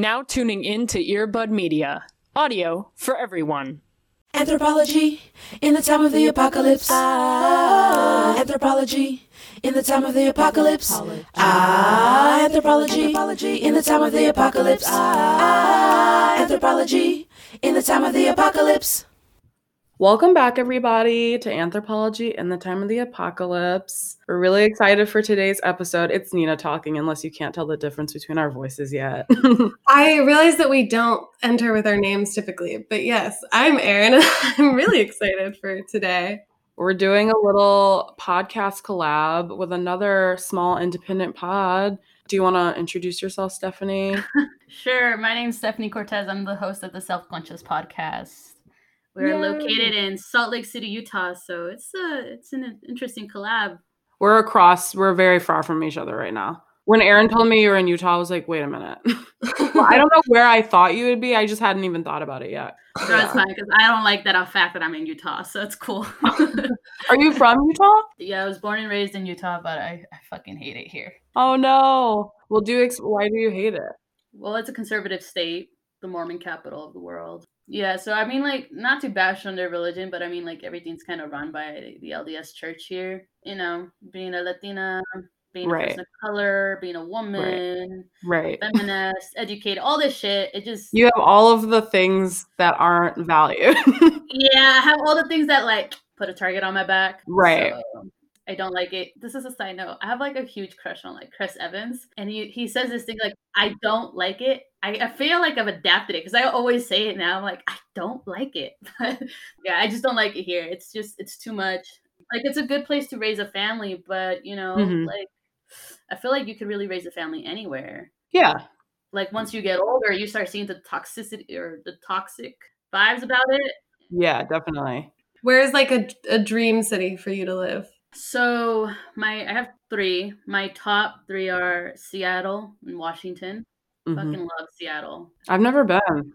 Now tuning in to Earbud Media. Audio for everyone. Anthropology in the time of the apocalypse. Ah, anthropology in the time of the apocalypse. Ah, anthropology in the time of the apocalypse. Ah, anthropology in the time of the apocalypse. Welcome back, everybody, to Anthropology in the Time of the Apocalypse. We're really excited for today's episode. It's Nina talking, unless you can't tell the difference between our voices yet. I realize that we don't enter with our names typically, but yes, I'm Erin, and I'm really excited for today. We're doing a little podcast collab with another small independent pod. Do you want to introduce yourself, Stephanie? Sure. My name's Stephanie Cortez. I'm the host of the Self Conscious podcast. We're Yay. located in Salt Lake City, Utah, so it's a it's an interesting collab. We're across, we're very far from each other right now. When Aaron told me you were in Utah, I was like, wait a minute. Well, I don't know where I thought you would be. I just hadn't even thought about it yet. So it's fine because I don't like that fact that I'm in Utah, so it's cool. Are you from Utah? yeah, I was born and raised in Utah, but I, I fucking hate it here. Oh no. Well, do you ex- why do you hate it? Well, it's a conservative state, the Mormon capital of the world. Yeah, so I mean, like, not to bash on their religion, but I mean, like, everything's kind of run by the LDS church here. You know, being a Latina, being Right. a person of color, being a woman, Right. feminist, educated, all this shit. It just, You have all of the things that aren't valued. yeah, I have all the things that, like, put a target on my back. Right. So, I don't like it. This is a side note. I have like a huge crush on like Chris Evans, and he he says this thing like, "I don't like it." I, I feel like I've adapted it because I always say it now. I'm like, I don't like it. yeah, I just don't like it here. It's just it's too much. Like it's a good place to raise a family, but you know, Mhm. like I feel like you could really raise a family anywhere. yeah. Like once you get older, you start seeing the toxicity or the toxic vibes about it. Yeah, definitely. Where's like a, a dream city for you to live? So my I have three. My top three are Seattle and Washington. Mhm. Fucking love Seattle. I've never been.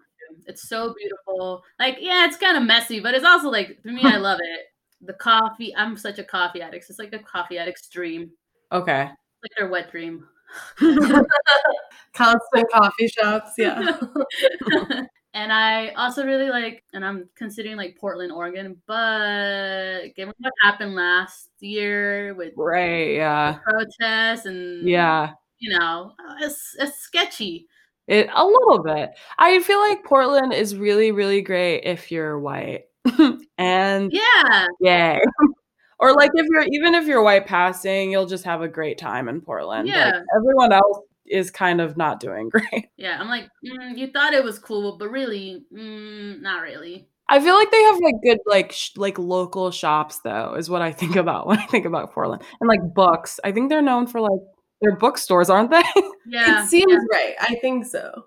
It's so beautiful. Like, yeah, it's kind of messy, but it's also like for me, I love it. The coffee. I'm such a coffee addict. It's like a coffee addict's dream. Okay. It's like their wet dream. Constant coffee shops, yeah. and I also really like, and I'm considering like Portland, Oregon, but given what happened last year with Right. Yeah. protests and Yeah. you know, uh, it's, it's sketchy. It a little bit. I feel like Portland is really, really great if you're white. and Yeah, yay. or like if you're even if you're white passing, you'll just have a great time in Portland. Like, Yeah. everyone else is kind of not doing great. yeah. I'm like, mm, you thought it was cool, but really, mm, not really. I feel like they have like good like sh- like local shops though is what I think about when I think about Portland and like books. I think they're known for like their bookstores, aren't they? Yeah, it seems yeah. right. I think so.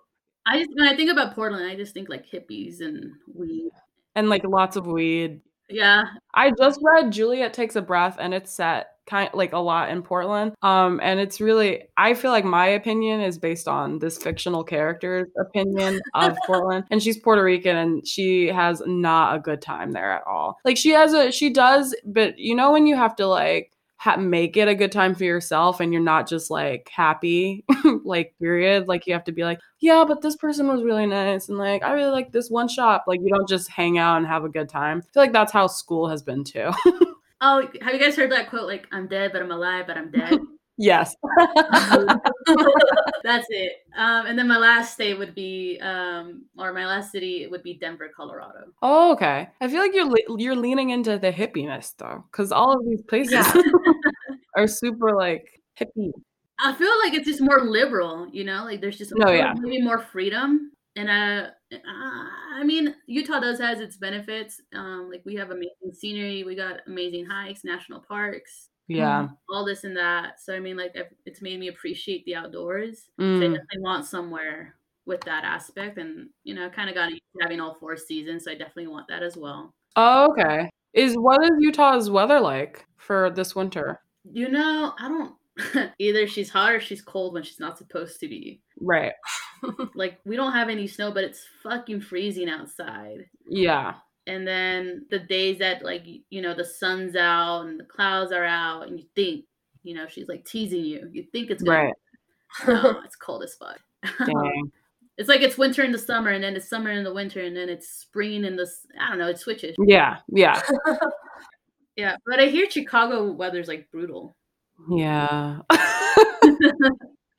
I just when I think about Portland, I just think like hippies and weed. and like lots of weed. Yeah, I just read Juliet Takes a Breath and it's set kind like a lot in Portland. Um and it's really I feel like my opinion is based on this fictional character's opinion of Portland and she's Puerto Rican and she has not a good time there at all. Like she has a she does but you know when you have to like ha- make it a good time for yourself and you're not just like happy like period like you have to be like yeah but this person was really nice and like i really like this one shop like you don't just hang out and have a good time i feel like that's how school has been too Oh, have you guys heard that quote? Like, I'm dead, but I'm alive, but I'm dead. yes That's it. Um, and then my last state would be, um, or my last city would be Denver, Colorado. oh okay i feel like you're le- you're leaning into the hippiness though because all of these places Yeah. are super like hippie I feel like it's just more liberal, you know, like there's just No, yeah. maybe more freedom. And uh, uh, I mean, Utah does has its benefits. Um, like we have amazing scenery, we got amazing hikes, national parks, yeah all this and that. So I mean, like it's made me appreciate the outdoors. So I Mm. definitely want somewhere with that aspect, and you know, kind of got having all four seasons. So I definitely want that as well. oh okay is what is utah's weather like for this winter You know, I don't. Either she's hot or she's cold when she's not supposed to be. right like we don't have any snow but it's fucking freezing outside yeah and then the days that like you know the sun's out and the clouds are out and you think you know she's like teasing you you think it's gonna right no, oh, it's cold as fuck It's like it's winter in the summer, and then it's summer in the winter, and then it's spring in the. i don't know. It switches. Yeah, yeah, Yeah, but I hear Chicago weather's like brutal. yeah.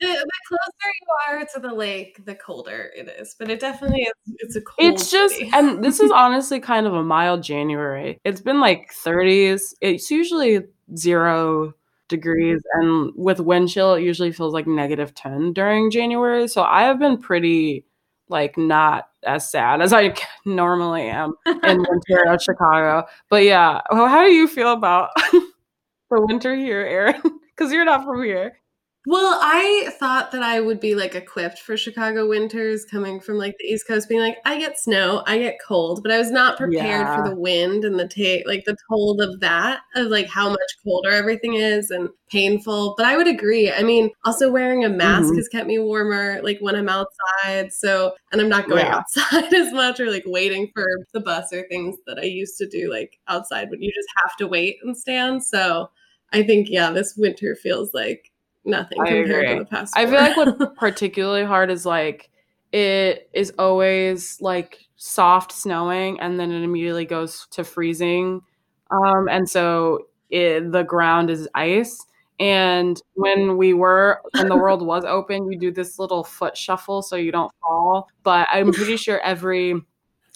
The, the closer you are to the lake, the colder it is. But it definitely is. It's a cold. it's just, city. and this is honestly kind of a mild January. It's been like 30s. It's usually zero degrees, and with wind chill, it usually feels like negative 10 during January. So I have been pretty, like, not as sad as I normally am in winter of Chicago. But yeah, well, how do you feel about the winter here, Erin? Because you're not from here. Well, I thought that I would be like equipped for Chicago winters coming from like the East Coast, being like, I get snow, I get cold, but I was not prepared Yeah. for the wind and the ta- like the toll of that, of like how much colder everything is and painful. But I would agree. I mean, also wearing a mask Mhm. has kept me warmer, like when I'm outside. So, and I'm not going Yeah. outside as much or like waiting for the bus or things that I used to do like outside when you just have to wait and stand. So, I think yeah, this winter feels like nothing I compared agree. to the past. I feel like what's particularly hard is like it is always like soft snowing and then it immediately goes to freezing. Um, and so it, the ground is ice. And when we were, when the world was open, you do this little foot shuffle so you don't fall. But I'm pretty sure every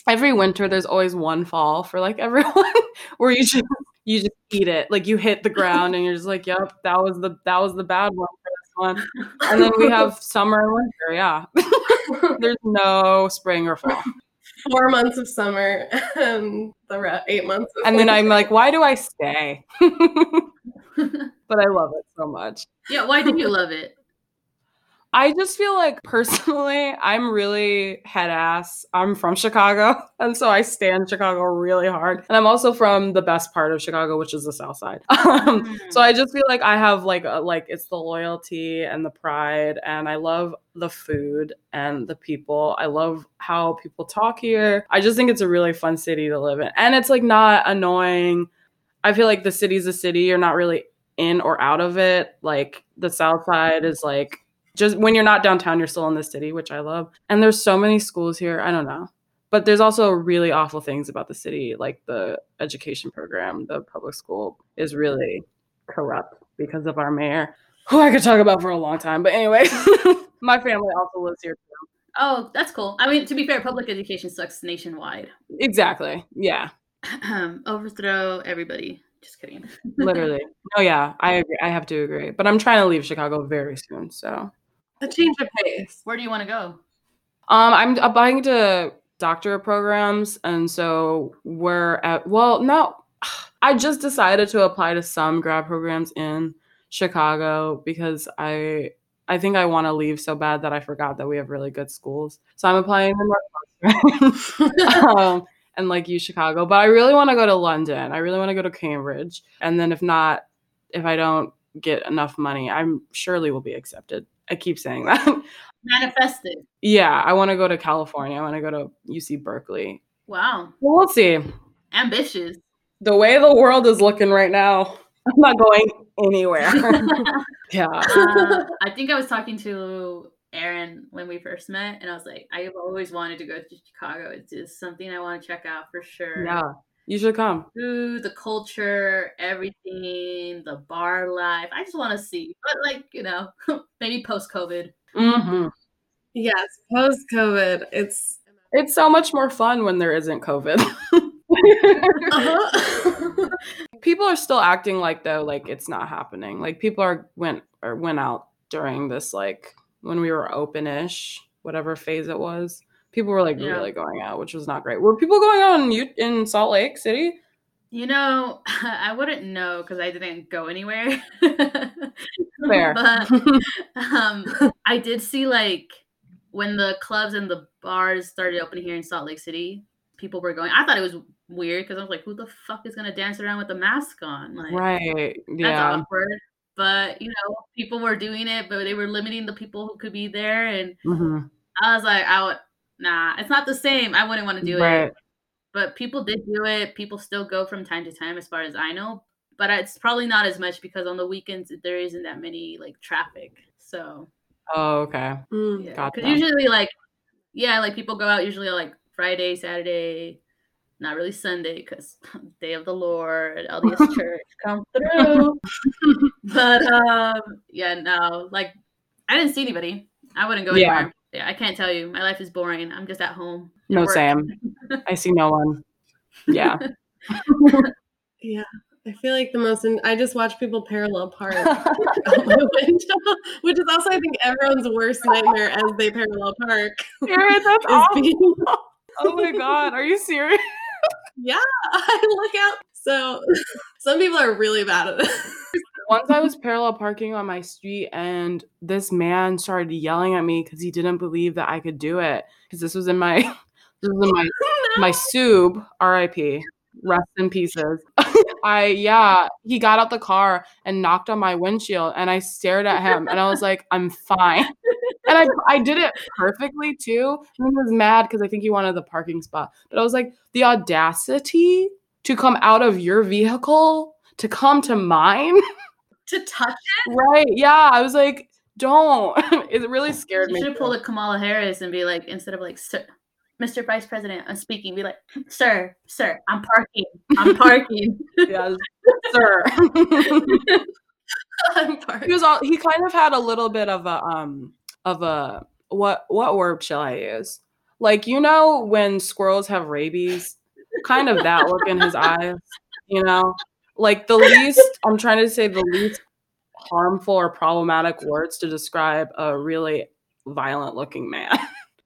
every winter there's always one fall for like everyone where you just you just eat it. Like you hit the ground and you're just like yep that was the that was the bad one for this one and then we have summer and winter yeah. There's no spring or fall. Four months of summer and the re- eight months. Of and then i'm like why do i stay? But i love it so much. Yeah, why do you love it? I just feel like personally, I'm really head ass. I'm from Chicago, and so I stand Chicago really hard. And I'm also from the best part of Chicago, which is the South Side. Um, so I just feel like I have like a, like it's the loyalty and the pride, and I love the food and the people. I love how people talk here. I just think it's a really fun city to live in, and it's like not annoying. I feel like the city's a city. You're not really in or out of it. Like the South Side is like just when you're not downtown, you're still in the city, which I love. And there's so many schools here. I don't know. But there's also really awful things about the city, like the education program, the public school is really corrupt because of our mayor, who I could talk about for a long time. But anyway, my family also lives here too. Oh, that's cool. I mean, to be fair, public education sucks nationwide. Exactly. Yeah. Overthrow everybody. Just kidding. Literally. Oh yeah, I agree. I have to agree. But I'm trying to leave Chicago very soon. So a change of pace. Where do you want to go? Um, I'm applying to doctorate programs, and so we're at. Well, no, I just decided to apply to some grad programs in Chicago because I I think I want to leave so bad that I forgot that we have really good schools. So I'm applying to Northwestern um, and like U Chicago, but I really want to go to London. I really want to go to Cambridge, and then if not, if I don't get enough money, I'm surely will be accepted. I keep saying that. Manifested. Yeah, I want to go to California. I want to go to UC Berkeley. Wow. Well, we'll see. Ambitious. The way the world is looking right now, I'm not going anywhere. yeah. Uh, I think I was talking to Aaron when we first met, and I was like, I've always wanted to go to Chicago. It's just something I want to check out for sure. Yeah. You should come. Food, the culture, everything, the bar life. I just want to see. But like, you know, maybe post COVID. hmm Yes, post COVID, it's It's so much more fun when there isn't COVID. uh-huh. people are still acting like though like it's not happening. Like people are went or went out during this like when we were open-ish, whatever phase it was. People were like Yeah. really going out, which was not great. Were people going out in in Salt Lake City? You know, I wouldn't know because I didn't go anywhere. Fair. but um, I did see like when the clubs and the bars started opening here in Salt Lake City, people were going. I thought it was weird because I was like, "Who the fuck is gonna dance around with a mask on?" Like, right. that's awkward. But you know, people were doing it, but they were limiting the people who could be there, and hmm I was like, "I would, nah, it's not the same. I wouldn't want to do Right. it." But people did do it. People still go from time to time, as far as I know. But it's probably not as much because on the weekends there isn't that many like traffic. So Oh, okay. Mm. yeah, Gotcha. because usually like yeah, like people go out usually like Friday, Saturday, not really Sunday because Day of the Lord, LDS Church, come through. but um, yeah, no, like I didn't see anybody. I wouldn't go Yeah. anywhere. Yeah, I can't tell you. My life is boring. I'm just at home. No, work. Sam. I see no one. Yeah. Yeah. I feel like the most, in- I just watch people parallel park out my window, which is also, I think, everyone's worst nightmare as they parallel park. Aaron, that's Is awesome. being, Oh my god, are you serious? yeah, I look out. So some people are really bad at it. Once I was parallel parking on my street, and this man started yelling at me because he didn't believe that I could do it. Because this was in my, this was in my my sub, R.I.P. Rest in pieces. I yeah, he got out the car and knocked on my windshield, and I stared at him, and I was like, "I'm fine." And I I did it perfectly too. And he was mad because I think he wanted the parking spot, but I was like, the audacity to come out of your vehicle to come to mine, to touch it? right? Yeah, I was like, don't. it really scared You me. should have pulled a Kamala Harris and be like, instead of like, Sir, Mr. Vice President, I'm speaking, be like, Sir, sir, I'm parking. I'm parking. yeah, sir. I'm he was all he kind of had a little bit of a um of a what what word shall I use? Like you know when squirrels have rabies, kind of that look in his eyes, you know? Like the least I'm trying to say the least harmful or problematic words to describe a really violent looking man.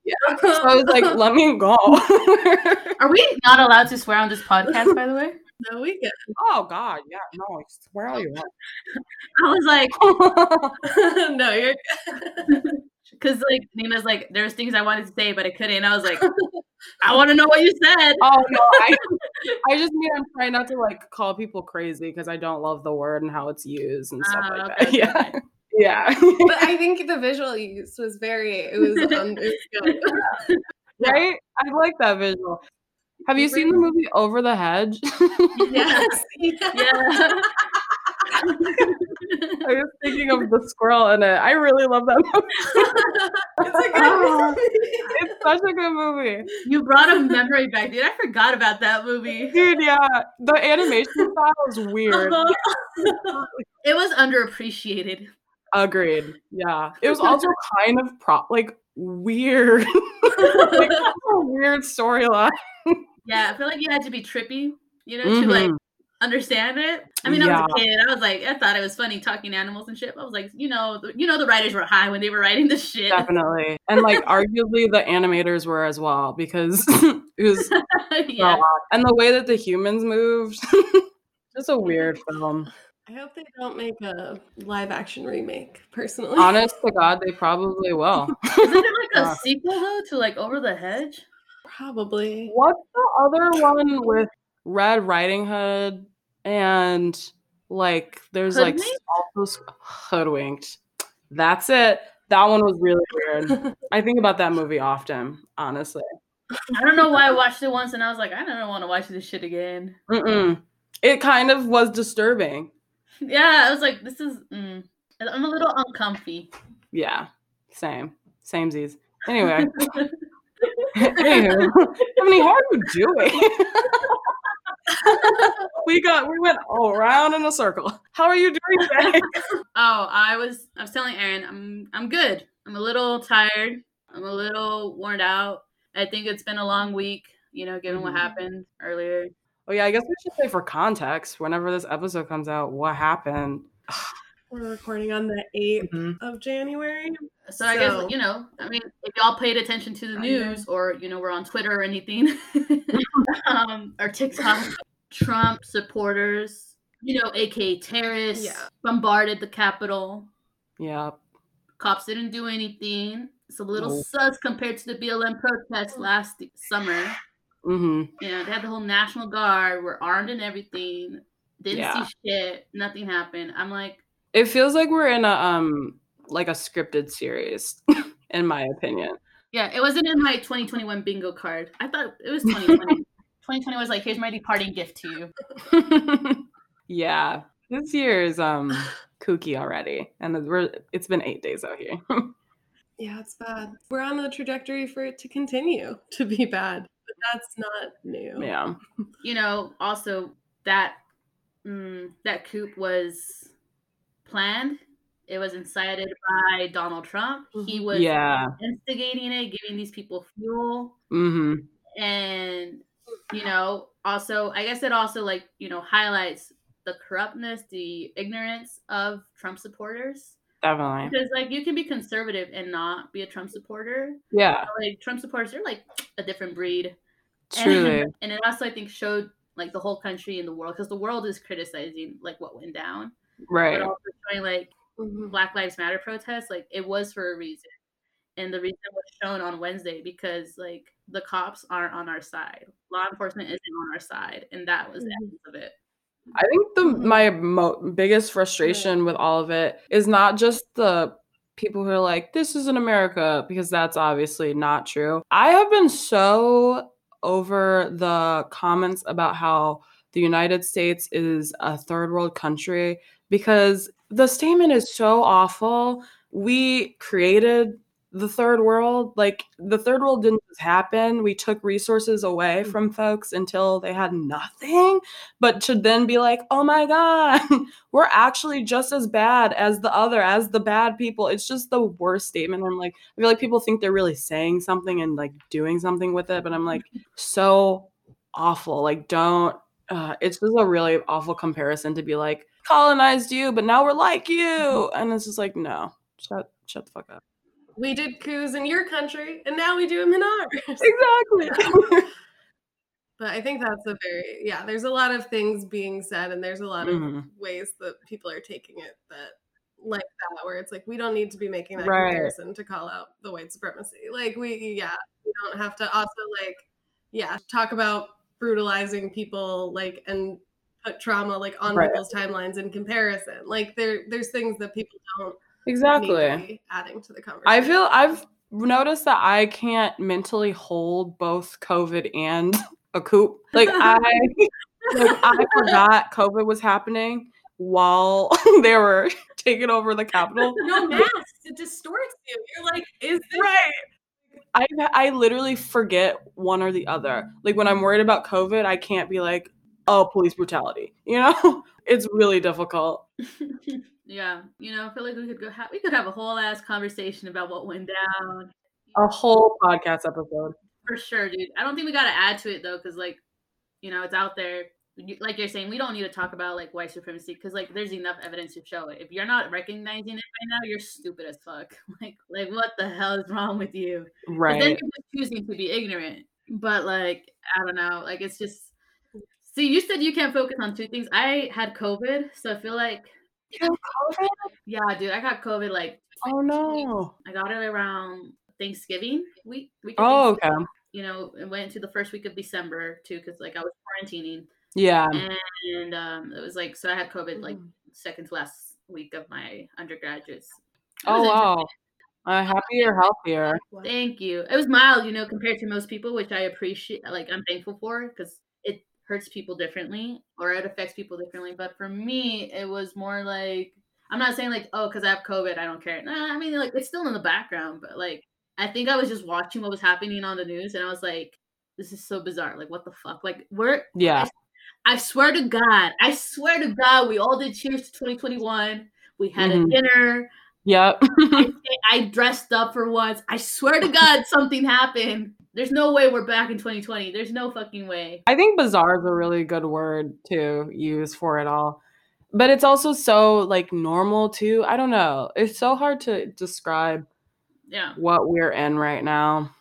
Yeah. So I was like, let me go. Are we not allowed to swear on this podcast, by the way? no, we get oh God, yeah, no, where are you? Want. I was like, no, you're because like Nina's like, there's things I wanted to say, but I couldn't. I was like, I want to know what you said. Oh no, I, I just mean I'm trying not to like call people crazy because I don't love the word and how it's used and stuff Ah, like okay, that. Yeah, okay. yeah, but I think the visual use was very it was um, it was good. right. I like that visual. Have you seen the movie Over the Hedge? yes. Yeah. Yeah. I was thinking of the squirrel in it. I really love that movie. it's a good movie. It's such a good movie, you brought a memory back, dude. I forgot about that movie. dude. Yeah, the animation style is weird. It was underappreciated. Agreed. Yeah, it was also kind of pro like weird, like a weird storyline. Yeah, I feel like you had to be trippy, you know, to like Mhm. Understand it. I mean, I was a kid. I was like, I thought it was funny talking animals and shit. I was like, you know, you know, the writers were high when they were writing this shit. Definitely. And like arguably the animators were as well because it was yeah. and the way that the humans moved. just a weird film. I hope they don't make a live action remake, personally. Honest to God, they probably will. Isn't there like a Yeah. sequel though to like Over the Hedge? Probably. What's the other one with Red Riding Hood and like there's like Hoodwinked? also hoodwinked. That's it. That one was really weird. I think about that movie often, honestly. I don't know why I watched it once and I was like, I don't want to watch this shit again. Mm-mm. It kind of was disturbing. Yeah, I was like, this is. Mm. I'm a little uncomfy. Yeah, same, samesies. Anyway, anywho, Emily, how are you doing? We got we went all around in a circle. How are you doing today? Oh, I was I was telling Aaron, I'm I'm good. I'm a little tired. I'm a little worn out. I think it's been a long week, you know, given what Mhm. happened earlier. Oh yeah, I guess we should say for context, whenever this episode comes out, what happened? We're recording on the 8th Mhm. of January. So, I guess you know, I mean, if y'all paid attention to the I know. news or you know, we're on Twitter or anything, um, or TikTok, Trump supporters, you know, aka terrorists, Yeah. bombarded the Capitol. Yeah, Cops didn't do anything. It's a little No. sus compared to the BLM protests last summer. Mm-hmm. You know, they had the whole National Guard, were armed and everything. Didn't Yeah. see shit. Nothing happened. I'm like, It feels like we're in a um like a scripted series, in my opinion. yeah, it wasn't in my 2021 bingo card. I thought it was 2020. 2020 was like, here's my departing gift to you. yeah, this year is um kooky already, and we're it's been eight days out here. Yeah, it's bad. We're on the trajectory for it to continue to be bad, but that's not new. Yeah. You know, also that mm, that coup was planned. It was incited by Donald Trump. He Mhm. was Yeah. instigating it, giving these people fuel. Mm-hmm. and you know also i guess it also like you know highlights the corruptness the ignorance of trump supporters Definitely. because like you can be conservative and not be a trump supporter Yeah. like trump supporters they're like a different breed Truly. and, and it also i think showed like the whole country and the world because the world is criticizing like what went down Right. but also showing like Mhm. Black Lives Matter protests, like it was for a reason. And the reason was shown on Wednesday because like the cops aren't on our side. Law enforcement isn't on our side. And that was the Mhm. essence of it. I think the Mhm. my mo- biggest frustration with all of it is not just the people who are like this isn't America because that's obviously not true. I have been so over the comments about how the United States is a third world country because the statement is so awful. We created the third world. Like the third world didn't just happen. We took resources away mm. from folks until they had nothing but to then be like, oh my God, we're actually just as bad as the other, as the bad people. It's just the worst statement. I'm like, I feel like people think they're really saying something and like doing something with it, but I'm like, mm-hmm. so awful. Like, don't, uh, it's just a really awful comparison to be like, colonized you, but now we're like you. And it's just like, no, shut, shut the fuck up. We did coups in your country, and now we do them in ours. Exactly. But I think that's a very yeah. There's a lot of things being said, and there's a lot of Mhm. ways that people are taking it that like that, where it's like we don't need to be making that Right. comparison to call out the white supremacy. Like we yeah, we don't have to also like yeah talk about brutalizing people like and put trauma like on Right. people's timelines in comparison. Like there there's things that people don't exactly. adding to the conversation. I feel I've noticed that I can't mentally hold both COVID and a coup. Like I like I forgot COVID was happening while they were taking over the Capitol. no masks. It distorts you. You're like, is this Right. I I literally forget one or the other. Like when I'm worried about COVID, I can't be like, oh, police brutality. You know? It's really difficult. yeah. You know, I feel like we could go have we could have a whole ass conversation about what went down. A whole podcast episode. For sure, dude. I don't think we gotta add to it though, because like, you know, it's out there. You- Like you're saying, we don't need to talk about like white supremacy because like there's enough evidence to show it. If you're not recognizing it right now, you're stupid as fuck. Like, like what the hell is wrong with you? Right. Then you're just choosing to be ignorant. But like, I don't know. Like it's just. See, you said you can't focus on two things. I had COVID, so I feel like, yeah, dude, I got COVID. Like, Oh no. I got it around Thanksgiving week. week Oh, okay. you know, it went into the first week of December too, because like I was quarantining, Yeah. and um, it was like so I had COVID like Mm. second to last week of my undergraduates. Oh wow. Uh, happier, healthier. Thank you. It was mild, you know, compared to most people, which I appreciate. Like I'm thankful for because it hurts people differently or it affects people differently. But for me, it was more like I'm not saying like oh because I have COVID I don't care. Nah, I mean like it's still in the background, but like I think I was just watching what was happening on the news and I was like, this is so bizarre. Like what the fuck? Like we're Yeah. I swear to God, I swear to God, we all did cheers to 2021. We had a Mhm. dinner. Yep. I, I dressed up for once. I swear to God, something happened. There's no way we're back in 2020. There's no fucking way. I think bizarre is a really good word to use for it all. But it's also so like normal too. I don't know. It's so hard to describe Yeah. what we're in right now.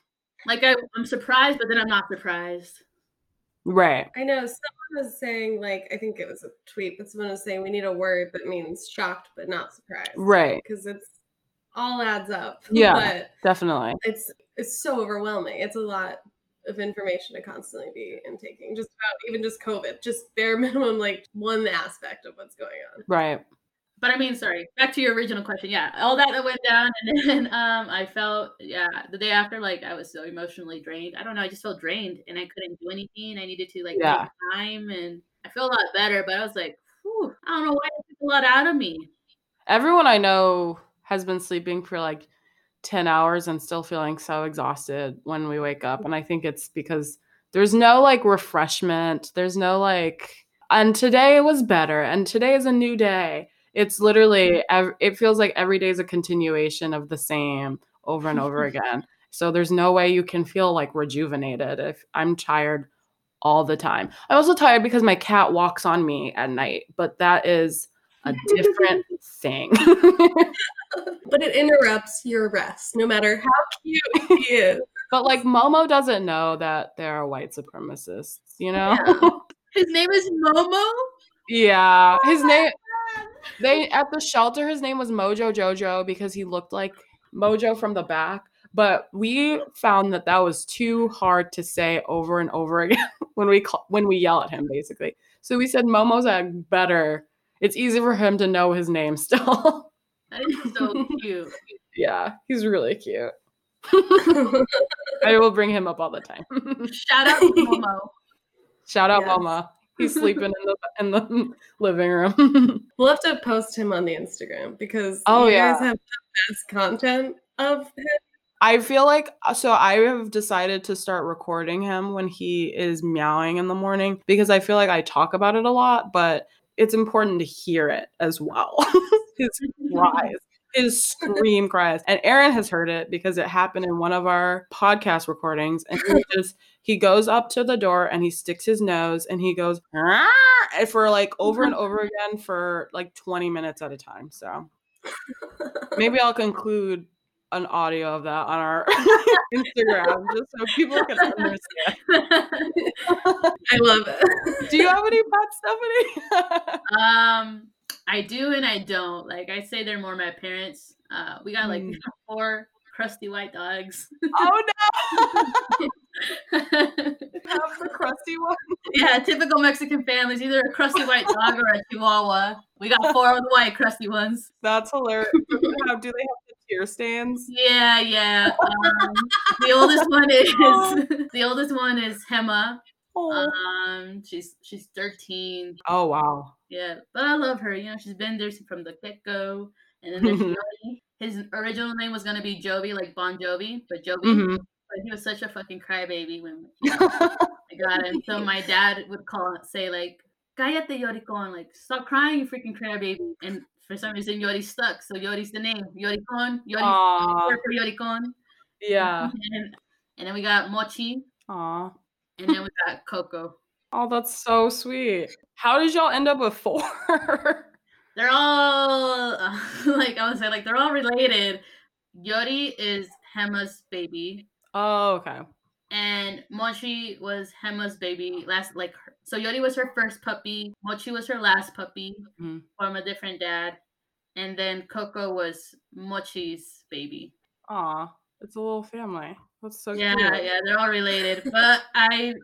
Like I, I'm surprised, but then I'm not surprised. Right. I know someone was saying, like, I think it was a tweet, but someone was saying we need a word that means shocked but not surprised. Right. Because it's all adds up. Yeah. But Definitely. it's it's so overwhelming. It's a lot of information to constantly be intaking. Just about even just COVID, just bare minimum, like one aspect of what's going on. Right. But I mean, sorry. Back to your original question. Yeah, all that that went down, and then um, I felt yeah the day after, like I was so emotionally drained. I don't know. I just felt drained, and I couldn't do anything. I needed to like Yeah. take time, and I feel a lot better. But I was like, Whew, I don't know why it took a lot out of me. Everyone I know has been sleeping for like 10 hours and still feeling so exhausted when we wake up. And I think it's because there's no like refreshment. There's no like, and today was better. And today is a new day. It's literally, it feels like every day is a continuation of the same over and over again. So there's no way you can feel like rejuvenated if I'm tired all the time. I'm also tired because my cat walks on me at night, but that is a different thing. but it interrupts your rest, no matter how cute he is. But like Momo doesn't know that there are white supremacists, you know? Yeah. His name is Momo? Yeah. His oh name they at the shelter his name was Mojo Jojo because he looked like Mojo from the back. But we found that that was too hard to say over and over again when we call, when we yell at him basically. So we said Momo's a better. It's easy for him to know his name still. That is so cute. yeah, he's really cute. I will bring him up all the time. Shout out Momo. Shout out yes. Mama. He's sleeping in the in the living room. we'll have to post him on the Instagram because oh, you yeah. guys have the best content of him. I feel like uh, so I have decided to start recording him when he is meowing in the morning because I feel like I talk about it a lot, but it's important to hear it as well. his cries, his scream cries. And Aaron has heard it because it happened in one of our podcast recordings. And he just he goes up to the door and he sticks his nose and he goes for like over and over again for like 20 minutes at a time. So maybe I'll conclude an audio of that on our Instagram just so people can understand. I love it. Do you have any pets, Stephanie? um, I do and I don't. Like I say, they're more my parents. Uh, we got like mm. four crusty white dogs. Oh no! have the crusty one. Yeah, typical Mexican families, either a crusty white dog or a chihuahua. We got four of the white crusty ones. That's hilarious. do they have the tear stains? Yeah, yeah. Um, the oldest one is the oldest one is Hema. Um, she's she's 13. Oh wow. Yeah, but I love her. You know, she's been there from the get go. And then there's Jovi. His original name was gonna be Jovi, like Bon Jovi, but Jovi. Mm-hmm. But he was such a fucking crybaby when you know, I got him. So my dad would call say like, "Cállate, Yoricon!" Like, stop crying, you freaking crybaby. And for some reason, Yori stuck. So Yori's the name. Yoricon. Yori. For Yoricon. Yeah. And, and then we got Mochi. Aww. And then we got Coco. Oh, that's so sweet. How did y'all end up with four? they're all like I was saying, like they're all related. Yori is Hema's baby. Oh, okay. And Mochi was Hema's baby last like her. so Yori was her first puppy. Mochi was her last puppy mm-hmm. from a different dad. And then Coco was Mochi's baby. Aw, it's a little family. That's so yeah, cute. yeah, they're all related. but I,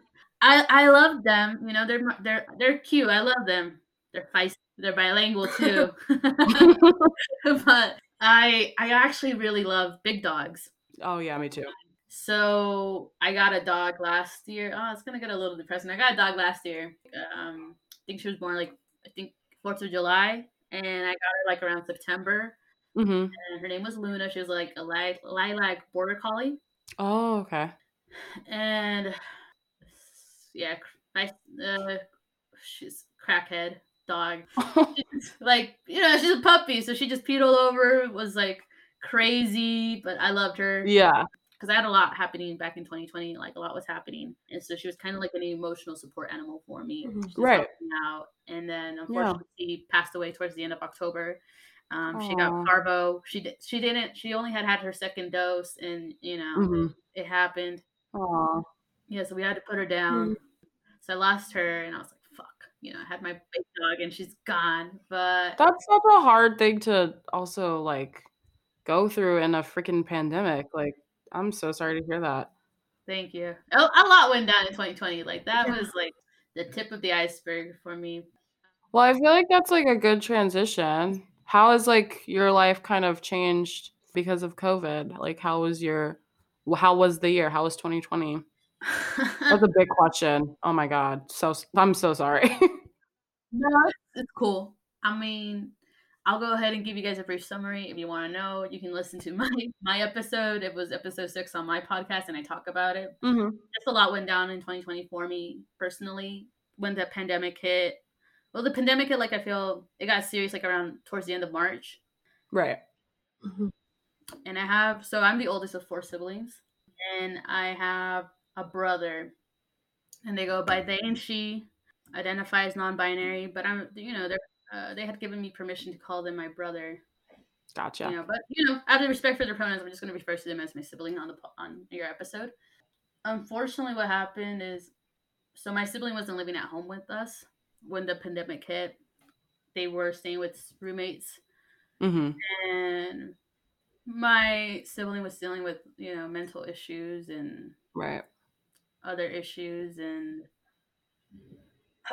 I, I love them. You know, they're they're they're cute. I love them. They're feisty. They're bilingual too. but I I actually really love big dogs. Oh yeah, me too. So I got a dog last year. Oh, it's gonna get a little depressing. I got a dog last year. Um, I think she was born like I think Fourth of July, and I got her like around September. Mm-hmm. And her name was Luna. She was like a li- lilac border collie. Oh, okay. And yeah, I, uh, she's crackhead dog. like you know, she's a puppy, so she just peed all over. Was like crazy, but I loved her. Yeah because I had a lot happening back in 2020. Like a lot was happening, and so she was kind of like an emotional support animal for me. Mm-hmm. Right. Out, and then unfortunately, yeah. she passed away towards the end of October. Um, she got parvo. She did. She didn't. She only had had her second dose, and you know, mm-hmm. it happened. Aww. Yeah, so we had to put her down. Mm-hmm. So I lost her, and I was like, "Fuck." You know, I had my big dog, and she's gone. But that's such a hard thing to also like go through in a freaking pandemic. Like, I'm so sorry to hear that. Thank you. A, a lot went down in 2020. Like that yeah. was like the tip of the iceberg for me. Well, I feel like that's like a good transition. How has like your life kind of changed because of COVID? Like how was your how was the year? How was 2020? That's a big question. Oh my god. So I'm so sorry. no, it's, it's cool. I mean, I'll go ahead and give you guys a brief summary. If you want to know, you can listen to my my episode. It was episode six on my podcast, and I talk about it. hmm Just a lot went down in 2020 for me personally when the pandemic hit. Well, the pandemic hit like I feel it got serious like around towards the end of March, Right. Mhm. and I have so I'm the oldest of four siblings, and I have a brother, and they go by they and she, identify as non-binary, but I'm you know they're uh, they had given me permission to call them my brother. Gotcha. You know, but you know, out of respect for their pronouns, I'm just going to refer to them as my sibling on the on your episode. Unfortunately, what happened is, so my sibling wasn't living at home with us when the pandemic hit. They were staying with roommates, hmm and my sibling was dealing with you know mental issues and Right. other issues and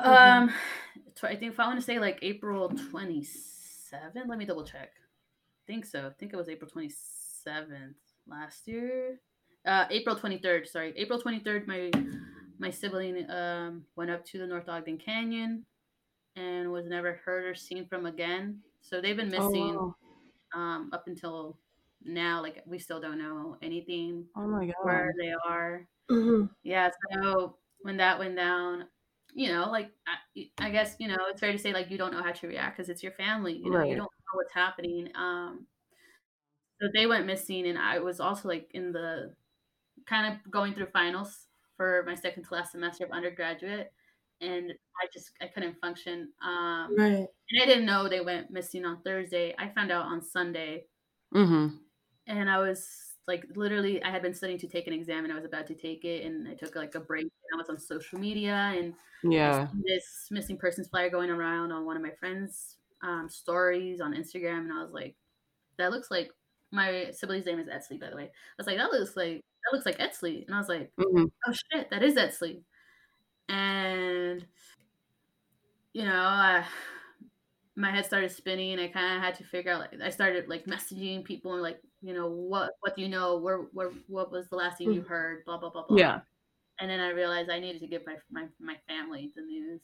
Mm-hmm. um tw- i think if i want to say like april 27 let me double check. I think so. I think it was april 27th last year. Uh april 23rd sorry. April 23rd my my sibling um went up to the north ogden canyon and was never heard or seen from again. So they've been Oh, missing wow. um up until now. Like we still don't know anything Oh my god. where they are. Mhm. yeah so when that went down you know like I, I guess you know it's fair to say like you don't know how to react because it's your family you know Right. you don't know what's happening um so they went missing and i was also like in the kind of going through finals for my second to last semester of undergraduate and i just i couldn't function um Right. and i didn't know they went missing on thursday i found out on sunday mm-hmm. and I was like literally I had been studying to take an exam and I was about to take it and I took like a break and I was on social media and Yeah. this missing persons flyer going around on one of my friends' um, stories on Instagram and I was like, that looks like my sibling's name is Etsley by the way. I was like, that looks like that looks like Etsley and I was like, hmm oh shit, that is Etsley. And you know, I, my head started spinning. I kind of had to figure out. Like, I started like messaging people and like, you know, what what do you know? Where where what was the last thing you heard? Blah blah blah blah. Yeah. And then I realized I needed to give my my my family the news,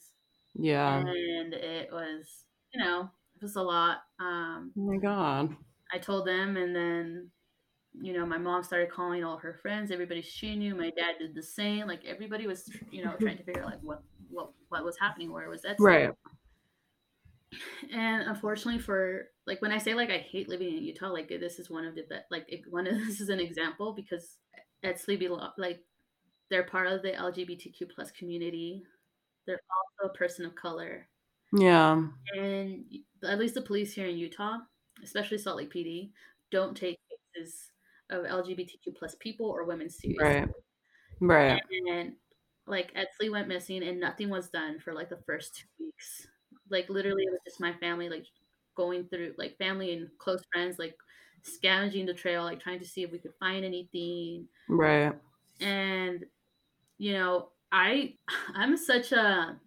Yeah. and it was you know it was a lot. Um, Oh my god. I told them, and then you know my mom started calling all her friends, everybody she knew. My dad did the same. Like everybody was you know trying to figure out like what what what was happening, where was that? Right. And unfortunately, for like when I say like I hate living in Utah, like this is one of the be- like one of this is an example because Etsley like they're part of the LGBTQ plus community. They're also a person of color, Yeah. and at least the police here in Utah, especially Salt Lake PD, don't take cases of LGBTQ plus people or women seriously. Right. Right. And like Etsley went missing and nothing was done for like the first two weeks. Like literally it was just my family like going through like family and close friends like scavenging the trail, like trying to see if we could find anything. Right. And you know, I I'm such a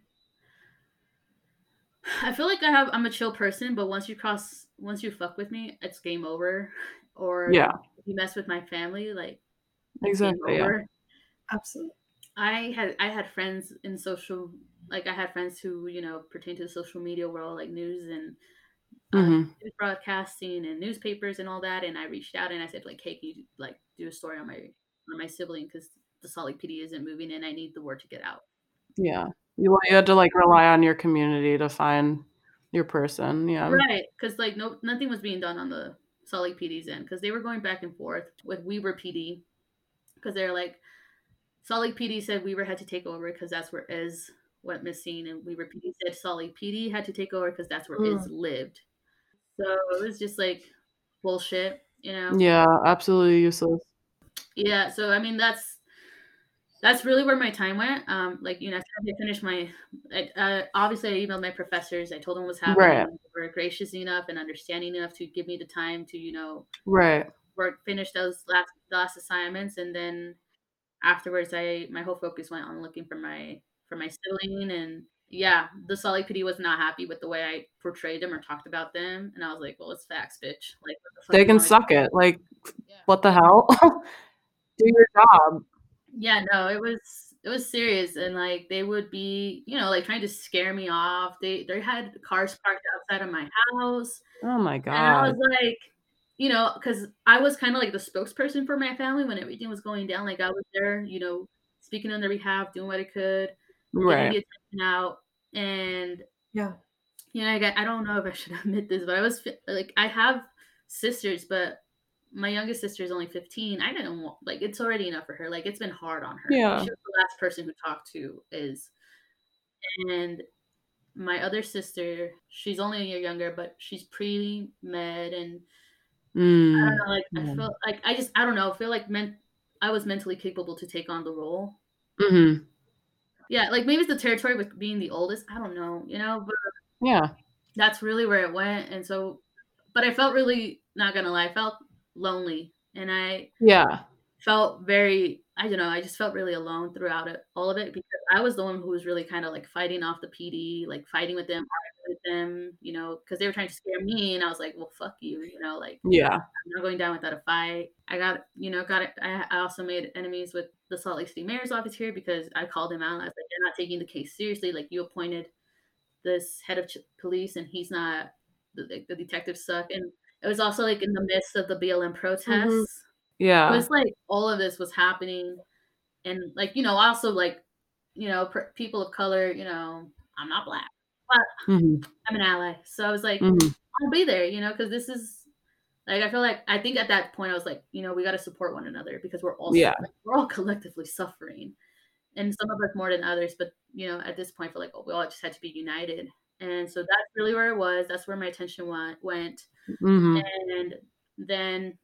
I feel like I have I'm a chill person, but once you cross once you fuck with me, it's game over. Or Yeah. if you mess with my family, like Exactly. Yeah. Absolutely. I had I had friends in social like I had friends who you know pertain to the social media world like news and uh, hmm news broadcasting and newspapers and all that and I reached out and I said like hey can you like do a story on my on my sibling because the Salt Lake PD isn't moving and I need the word to get out Yeah. You, you had to like rely on your community to find your person. Yeah. right because like no nothing was being done on the Salt Lake PD's end because they were going back and forth with Weber PD because they're like Salt Lake PD said Weber had to take over because that's where Ez went missing, and Weber PD said Salt Lake PD had to take over because that's where Ez lived. So it was just like bullshit, you know? Yeah. Absolutely useless. Yeah. So I mean, that's that's really where my time went. Um, like you know, I finished my, I, uh, obviously I emailed my professors. I told them what's happening. Right. They were gracious enough and understanding enough to give me the time to you know Right. work finish those last last assignments and then afterwards i my whole focus went on looking for my for my sibling and yeah the Salt Lake PD was not happy with the way i portrayed them or talked about them and i was like well it's facts bitch like what the They can want me to suck it. Like, Yeah. what the hell? Do your job. yeah no it was it was serious and like they would be you know like trying to scare me off they they had cars parked outside of my house Oh my god and i was like you know because i was kind of like the spokesperson for my family when everything was going down like i was there you know speaking on their behalf doing what i could getting Right. the out and Yeah. you know I, got, I don't know if i should admit this but i was like i have sisters but my youngest sister is only 15 i didn't want like it's already enough for her like it's been hard on her Yeah. she was the last person who talked to is and my other sister she's only a year younger but she's pre med and I Mm. don't know, like I Yeah. feel like I just I don't know, I feel like meant I was mentally capable to take on the role. Mm-hmm. Yeah, like maybe it's the territory with being the oldest. I don't know, you know, but Yeah. that's really where it went. And so but I felt really not gonna lie, I felt lonely and I Yeah. felt very I don't know, I just felt really alone throughout it all of it because I was the one who was really kind of like fighting off the PD, like fighting with them, arguing with them, you know, because they were trying to scare me and I was like, well fuck you, you know, like Yeah. I'm not going down without a fight. I got, you know, got it. I, I also made enemies with the Salt Lake City Mayor's office here because I called him out. I was like, they're not taking the case seriously. Like, you appointed this head of ch- police and he's not, the, the, detectives suck. And it was also like in the midst of the BLM mm-hmm. protests. It Yeah. It was like all of this was happening. And like, you know, also like, you know, per- people of color, you know, I'm not black, but hmm I'm an ally. So I was like, hmm I'll be there, you know, because this is like I feel like I think at that point I was like, you know, we got to support one another because we're all Yeah. we're all collectively suffering, and some of us more than others. But you know, at this point, I feel like oh, we all just had to be united, and so that's really where it was. That's where my attention went. Went, hmm and then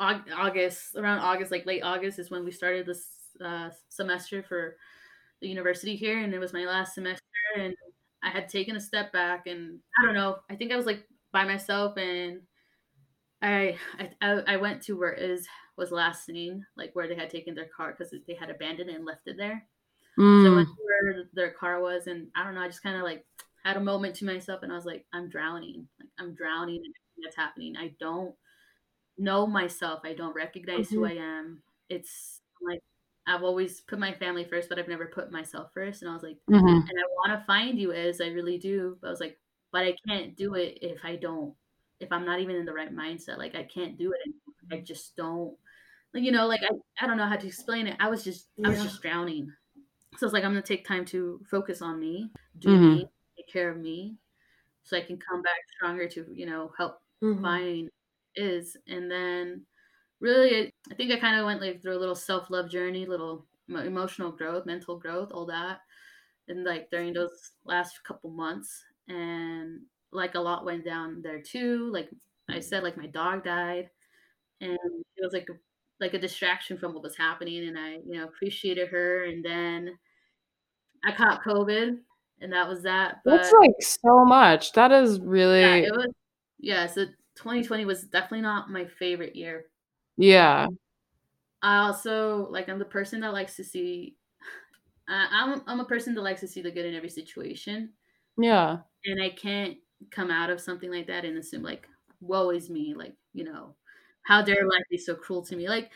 August, around August, like late August, is when we started this uh, semester for the university here, and it was my last semester, and I had taken a step back, and I don't know, I think I was like by myself, and I I, I went to where is was last seen, like where they had taken their car because they had abandoned it and left it there. So I Mm. went to where their car was, and I don't know, I just kind of like had a moment to myself, and I was like, I'm drowning, like I'm drowning in everything that's happening. I don't know myself. I don't recognize who I am. It's like I've always put my family first, but I've never put myself first. And I was like, hmm and I want to find you as I really do. But I was like, but I can't do it if I don't, if I'm not even in the right mindset. Like I can't do it. I just don't, like, you know, like I, I don't know how to explain it. I was just, I was just drowning. So it's like, I'm going to take time to focus on me, do Mhm. me, take care of me so I can come back stronger to, you know, help Mhm. mine is and then really i think i kind of went like through a little self-love journey little emotional growth mental growth all that and like during those last couple months and like a lot went down there too like i said like my dog died and it was like a, like a distraction from what was happening and i you know appreciated her and then i caught covid and that was that but That's like so much. That is really yeah it was yeah so 2020 was definitely not my favorite year yeah. I also like I'm the person that likes to see. I I'm I'm a person that likes to see the good in every situation, Yeah. and I can't come out of something like that and assume like, "Woe is me!" Like you know, how dare life be so cruel to me? Like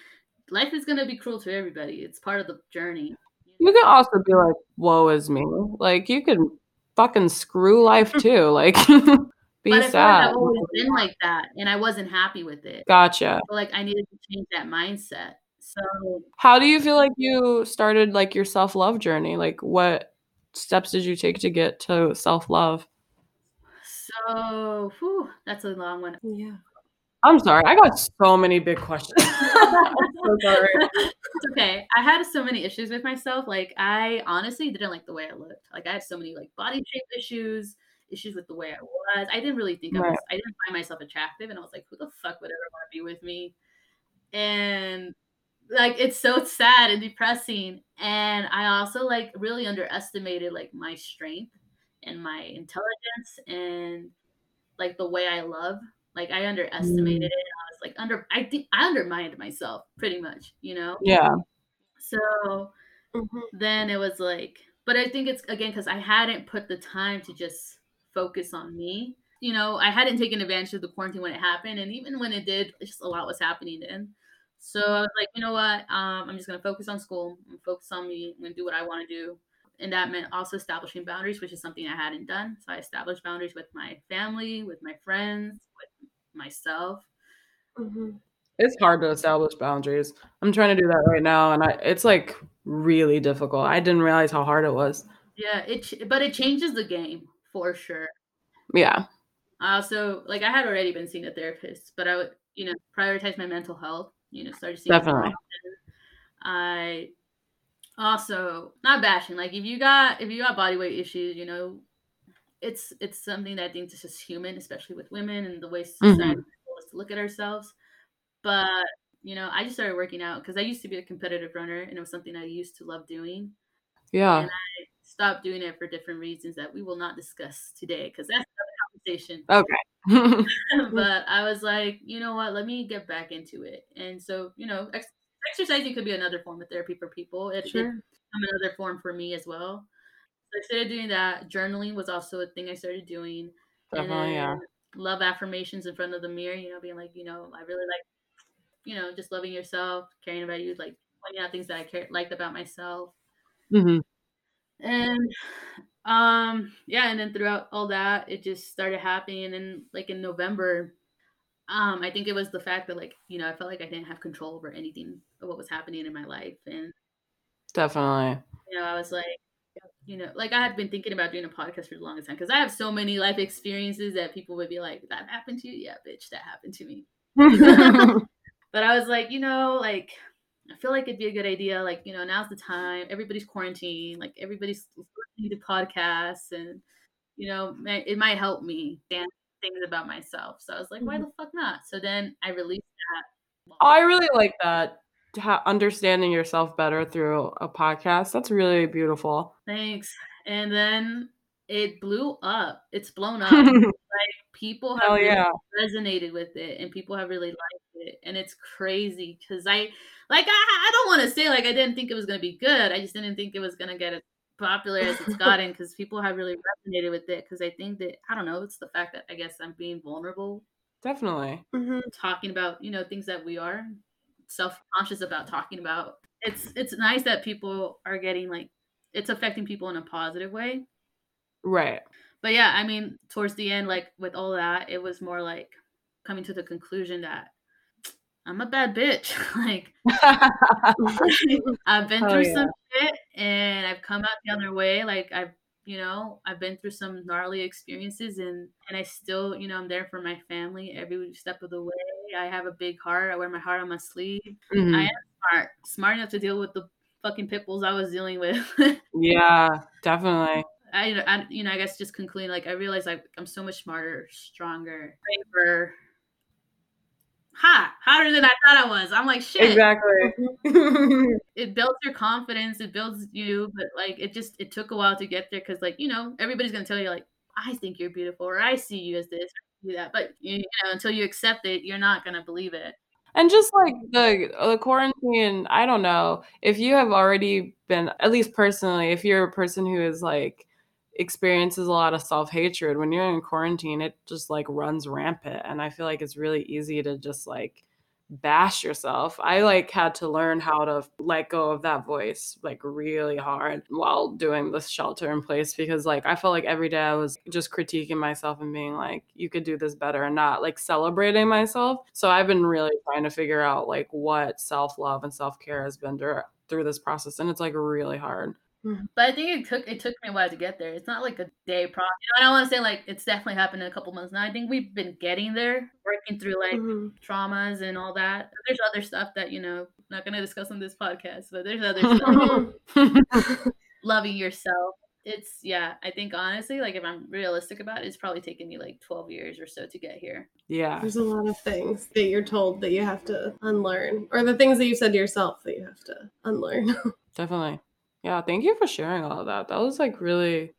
life is gonna be cruel to everybody. It's part of the journey. You can also be like, "Woe is me!" Like you can fucking screw life too. Like be but I feel sad. I've always been like that, and I wasn't happy with it. Gotcha. So like I needed to change that mindset. So How do you feel like you started like your self love journey? Like what steps did you take to get to self love? so whew, that's a long one. Yeah. I'm sorry, I got so many big questions. I'm so sorry. It's okay. I had so many issues with myself. Like I honestly didn't like the way I looked. Like I had so many like body shape issues, issues with the way I was. I didn't really think I was I didn't find myself attractive and I was like, who the fuck would ever want to be with me? And like it's so sad and depressing. And I also like really underestimated like my strength and my intelligence and like the way I love. Like I underestimated it. I was like under I think I undermined myself pretty much, you know? Yeah. So Mhm. then it was like, but I think it's again because I hadn't put the time to just focus on me. You know, I hadn't taken advantage of the quarantine when it happened, and even when it did, just a lot was happening then. So I was like, you know what? Um, I'm just gonna focus on school. I'm focus on me. I'm gonna do what I want to do. And that meant also establishing boundaries, which is something I hadn't done. So I established boundaries with my family, with my friends, with myself. Mm-hmm. It's hard to establish boundaries. I'm trying to do that right now, and I, it's like really difficult. I didn't realize how hard it was. Yeah, it but it changes the game for sure. Yeah. I also like I had already been seeing a therapist, but I would you know prioritize my mental health. You know, started seeing Definitely. I also not bashing like if you got if you got body weight issues, you know, it's it's something that I think is just human, especially with women and the way society Mhm. tells to look at ourselves. But you know, I just started working out because I used to be a competitive runner and it was something I used to love doing. Yeah. And I stopped doing it for different reasons that we will not discuss today because that's another conversation. Okay. but I was like, you know what? Let me get back into it. And so, you know, ex- exercising could be another form of therapy for people. It, it Sure. become another form for me as well. So I started doing that. Journaling was also a thing I started doing. Definitely, yeah. Love affirmations in front of the mirror. You know, being like, you know, I really like, you know, just loving yourself, caring about you, like pointing out things that I care liked about myself hmm and um yeah and then throughout all that it just started happening. And then like in november um i think it was the fact that like you know i felt like i didn't have control over anything of what was happening in my life. And Definitely. you know i was like you know like i had been thinking about doing a podcast for the longest time because i have so many life experiences that people would be like that happened to you? Yeah bitch that happened to me. But I was like, you know, like I feel like it'd be a good idea. Like, you know, now's the time. Everybody's quarantined. Like everybody's listening to podcasts, and you know, it might help me stand things about myself. So I was like, why mm-hmm. the fuck not? So then I released that. I really like that. Understanding yourself better through a podcast. That's really beautiful. Thanks. And then it blew up. It's blown up. like people have really yeah. resonated with it and people have really liked it and it's crazy because i like i, I don't want to say like i didn't think it was going to be good i just didn't think it was going to get as popular as it's gotten because people have really resonated with it because i think that i don't know it's the fact that i guess i'm being vulnerable Definitely. Mm-hmm. talking about you know things that we are self-conscious about talking about it's it's nice that people are getting like it's affecting people in a positive way Right. but yeah, I mean, towards the end, like with all that, it was more like coming to the conclusion that I'm a bad bitch. like I've been Hell through yeah. some shit and I've come out the other way. Like I've you know, I've been through some gnarly experiences and and I still, you know, I'm there for my family every step of the way. I have a big heart. I wear my heart on my sleeve. Mhm. I am smart. Smart enough to deal with the fucking pit bulls I was dealing with. Yeah, definitely. I, I, you know, I guess just concluding, like, I realized like I'm so much smarter, stronger, braver, hot, hotter than I thought I was. I'm like, shit. Exactly. It builds your confidence. It builds you, but like, it just it took a while to get there because, like, you know, everybody's gonna tell you like, I think you're beautiful, or I see you as this, do that, but you know, until you accept it, you're not gonna believe it. And just like the uh, the quarantine, I don't know if you have already been, at least personally, if you're a person who is like experiences a lot of self hatred when you're in quarantine, it just like runs rampant, and I feel like it's really easy to just like bash yourself. I like had to learn how to let go of that voice like really hard while doing this shelter in place because like I felt like every day I was just critiquing myself and being like you could do this better and not like celebrating myself. So I've been really trying to figure out like what self-love and self-care has been through this process and it's like really hard. But I think it took it took me a while to get there. It's not like a day process. You know, I don't want to say like it's definitely happened in a couple months now. I think we've been getting there, working through like Mm-hmm. traumas and all that. There's other stuff that you know, not gonna discuss on this podcast, but there's other stuff. Loving yourself. It's yeah. I think honestly, like if I'm realistic about it, it's probably taken me like 12 years or so to get here. yeah. There's a lot of things that you're told that you have to unlearn, or the things that you said to yourself that you have to unlearn. Definitely. Yeah, thank you for sharing all of that. That was like really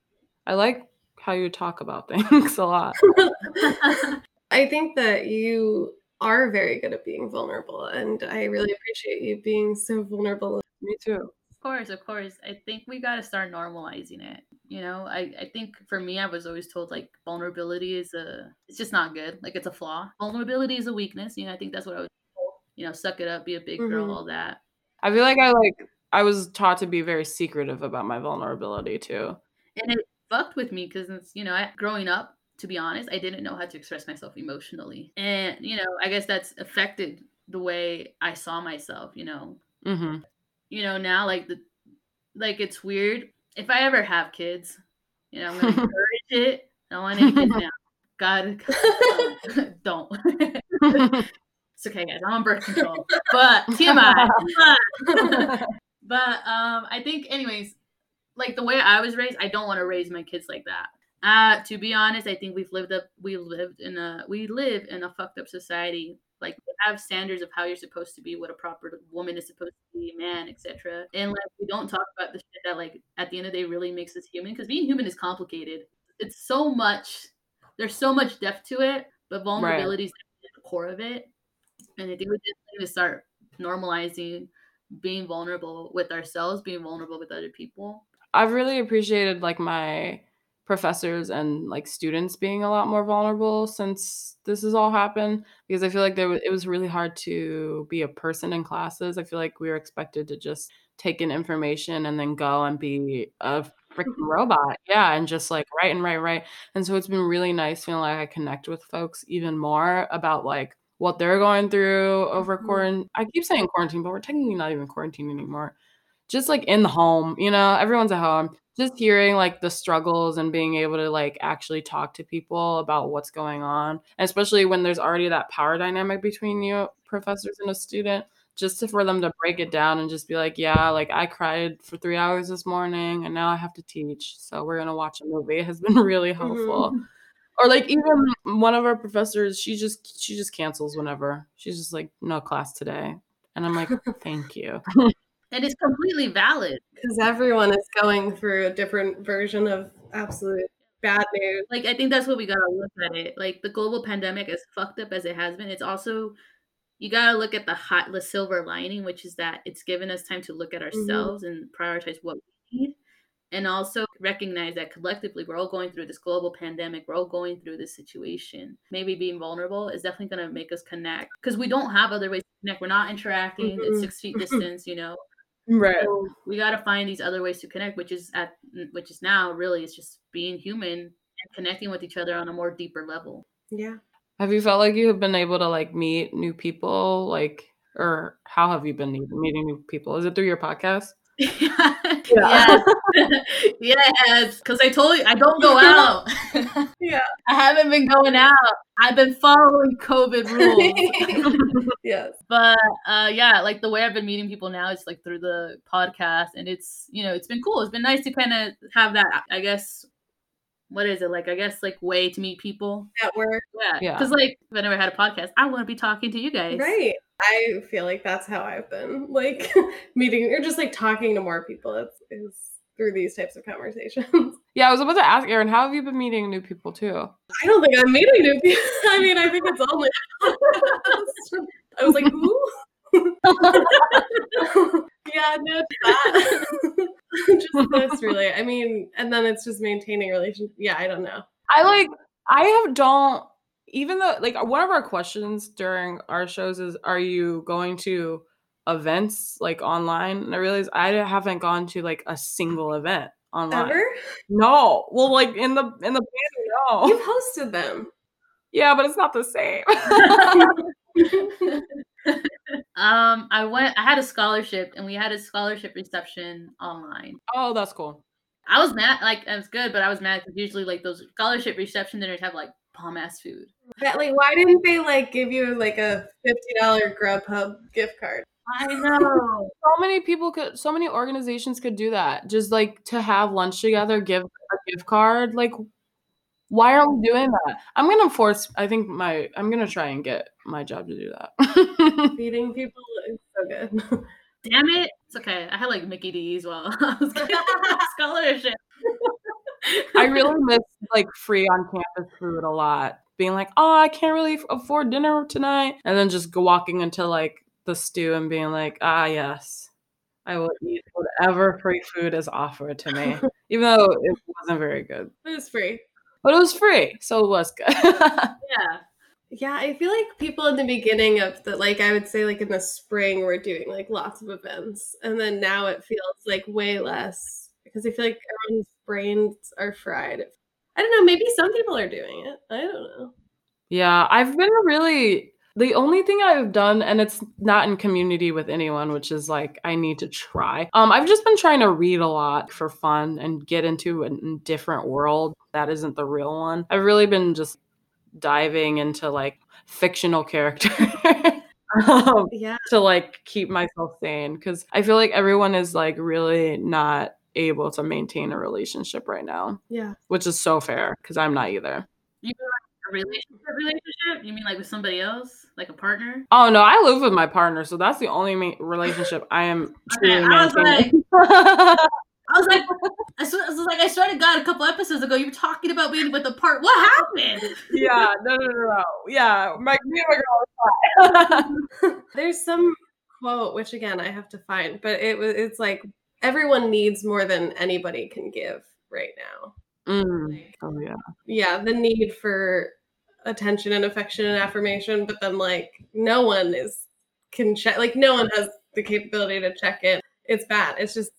I like how you talk about things a lot. I think that you are very good at being vulnerable, and I really appreciate you being so vulnerable. Me too. Of course, of course. I think we got to start normalizing it. You know, I, I think for me, I was always told like vulnerability is a, it's just not good. Like it's a flaw. Vulnerability is a weakness. You know, I think that's what I was told. you know, suck it up, be a big girl, Mhm. all that. I feel like I like I was taught to be very secretive about my vulnerability too. And it fucked with me because it's, you know, I, growing up, to be honest, I didn't know how to express myself emotionally. And, you know, I guess that's affected the way I saw myself, you know. Mm-hmm. You know, now like the like it's weird. If I ever have kids, you know, I'm gonna encourage it. I don't want any kids now. God don't. it's okay, guys. I'm on birth control. But TMI. But, um, I think, anyways, like the way I was raised, I don't want to raise my kids like that. Uh, to be honest, I think we've lived up. We lived in a. We live in a fucked up society. Like we have standards of how you're supposed to be, what a proper woman is supposed to be, man, etc. And like we don't talk about the shit that like at the end of the day really makes us human. Because being human is complicated. It's so much. There's so much depth to it, but vulnerability is at the core of it. And I think we just need to start normalizing being vulnerable with ourselves, being vulnerable with other people. I've really appreciated like my professors and like students being a lot more vulnerable since this has all happened because I feel like there was, it was really hard to be a person in classes. I feel like we were expected to just take in information and then go and be a freaking mm-hmm. robot. Yeah, and just like write and write, write. And so it's been really nice feeling like I connect with folks even more about like what they're going through over Mhm. quarantine. I keep saying quarantine, but we're technically not even quarantine anymore just like in the home, you know, everyone's at home. Just hearing like the struggles and being able to like actually talk to people about what's going on, and especially when there's already that power dynamic between you professors and a student, just to, for them to break it down and just be like, yeah, like I cried for three hours this morning and now I have to teach, so we're gonna watch a movie has been really helpful. Or like even one of our professors, she just she just cancels whenever she's just like no class today, and I'm like thank you. And it's completely valid. Because everyone is going through a different version of absolute bad news. Like I think that's what we gotta look at it. Like the global pandemic, as fucked up as it has been, it's also you gotta look at the hot the silver lining, which is that it's given us time to look at mm-hmm. ourselves and prioritize what we need. And also recognize that collectively we're all going through this global pandemic, we're all going through this situation. Maybe being vulnerable is definitely gonna make us connect. Because we don't have other ways to connect. We're not interacting, it's Mhm. six feet distance, you know. Right. So we got to find these other ways to connect, which is at which is now really it's just being human and connecting with each other on a more deeper level. Yeah. Have you felt like you have been able to like meet new people, like, or how have you been meeting new people? Is it through your podcast? yes, yes. Because I told you I don't go out. Yeah. I haven't been going out. I've been following COVID rules. yes. but uh yeah like the way i've been meeting people now is like through the podcast and it's you know it's been cool it's been nice to kind of have that i guess what is it like i guess like way to meet people At work. yeah Yeah. because like if i never had a podcast i want to be talking to you guys Right. I feel like that's how I've been like meeting or just like talking to more people. It's is through these types of conversations. Yeah, I was about to ask Erin, how have you been meeting new people too? I don't think I'm meeting new people. I mean, I think it's only. I was like, who? Yeah, no, that. just this, really. I mean, and then it's just maintaining relationship. Yeah, I don't know. I like, I have don't, even though, like, one of our questions during our shows is, are you going to events like online? And I realize I haven't gone to like a single event online. Ever? No. Well, like in the, in the band, no. You've hosted them. Yeah, but it's not the same. um i went i had a scholarship and we had a scholarship reception online oh, that's cool. i was mad like it was good but i was mad because usually like those scholarship reception dinners have like bomb ass food That, like, why didn't they like give you like a fifty dollar Grubhub gift card? i know so many people could so many organizations could do that just like to have lunch together give a gift card like why are we doing that i'm gonna force i think my i'm gonna try and get my job to do that Feeding people is so good. Damn it. It's okay. I had like Mickey D's while I was getting my scholarship. i really miss like free on campus food a lot being like oh i can't really afford dinner tonight and then just go walking into like the stew and being like ah yes i will eat whatever free food is offered to me even though it wasn't very good It was free. But it was free, so it was good. Yeah. Yeah, I feel like people in the beginning of the like I would say like in the spring we're doing like lots of events and then now it feels like way less because I feel like everyone's brains are fried. I don't know, maybe some people are doing it. I don't know. Yeah, I've been really the only thing I've done, and it's not in community with anyone, which is like I need to try. Um, I've just been trying to read a lot for fun and get into a different world that isn't the real one. I've really been just diving into like fictional characters. um, Yeah. to like keep myself sane because I feel like everyone is like really not able to maintain a relationship right now, Yeah. which is so fair because I'm not either. You mean like a relationship relationship? You mean like with somebody else? Like a partner? Oh no, I live with my partner, so that's the only ma- relationship I am Okay, truly I was maintaining. I was like, I, swear, I was like, I swear to God, a couple episodes ago, you were talking about being with a part. What happened? yeah, no, no, no, no. Yeah, my me and my girl. There's some quote which again I have to find, but it was it's like everyone needs more than anybody can give right now. Mm. Oh yeah. Yeah, the need for attention and affection and affirmation, but then like no one is can check like no one has the capability to check in. It's bad. It's just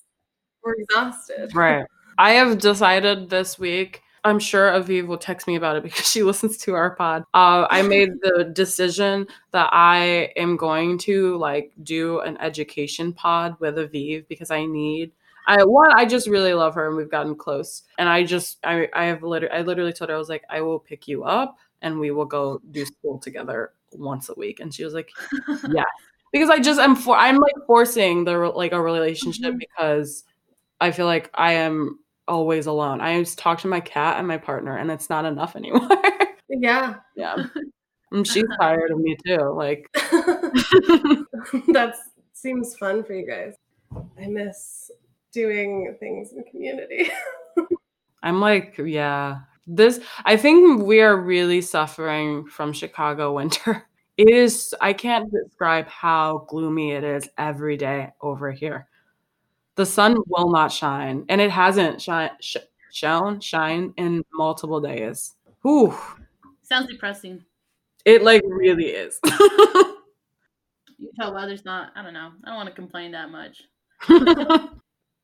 we're exhausted. Right. I have decided this week. I'm sure Aviv will text me about it because she listens to our pod. Uh, I made the decision that I am going to like do an education pod with Aviv because I need. I one, I just really love her and we've gotten close. And I just, I, I have literally, I literally told her I was like, I will pick you up and we will go do school together once a week. And she was like, yeah, because I just am for, I'm like forcing the like a relationship Mhm. because I feel like I am always alone. I just talk to my cat and my partner, and it's not enough anymore. Yeah. yeah, and she's tired of me too. Like, that seems fun for you guys. I miss doing things in community. I'm like, yeah, this. I think we are really suffering from Chicago winter. It is. I can't describe how gloomy it is every day over here. The sun will not shine, and it hasn't shine, sh- shone, shine in multiple days. Whew. Sounds depressing. It like really is. You can tell weather's not. I don't know. I don't want to complain that much.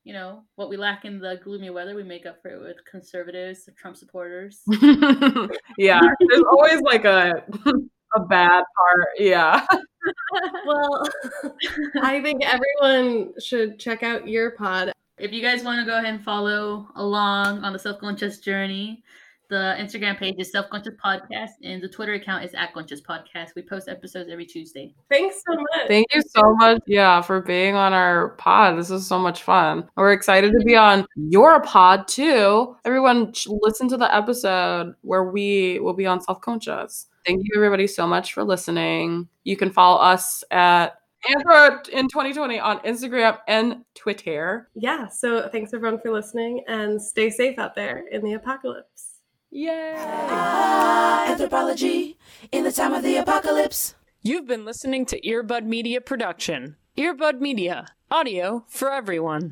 You know what we lack in the gloomy weather, we make up for it with conservatives, Trump supporters. yeah, there's always like a a bad part. Yeah. well, I think everyone should check out your pod. If you guys want to go ahead and follow along on the self conscious journey, the Instagram page is Self Conscious Podcast, and the Twitter account is at Conscious Podcast. We post episodes every Tuesday. Thanks so much. Thank you so much, yeah, for being on our pod. This is so much fun. We're excited to be on your pod too. Everyone, sh- listen to the episode where we will be on Self Conscious. Thank you, everybody, so much for listening. You can follow us at Android in 2020 on Instagram and Twitter. Yeah, so thanks everyone for listening and stay safe out there in the apocalypse. Yay! Ah, anthropology in the time of the apocalypse. You've been listening to Earbud Media Production. Earbud Media, audio for everyone.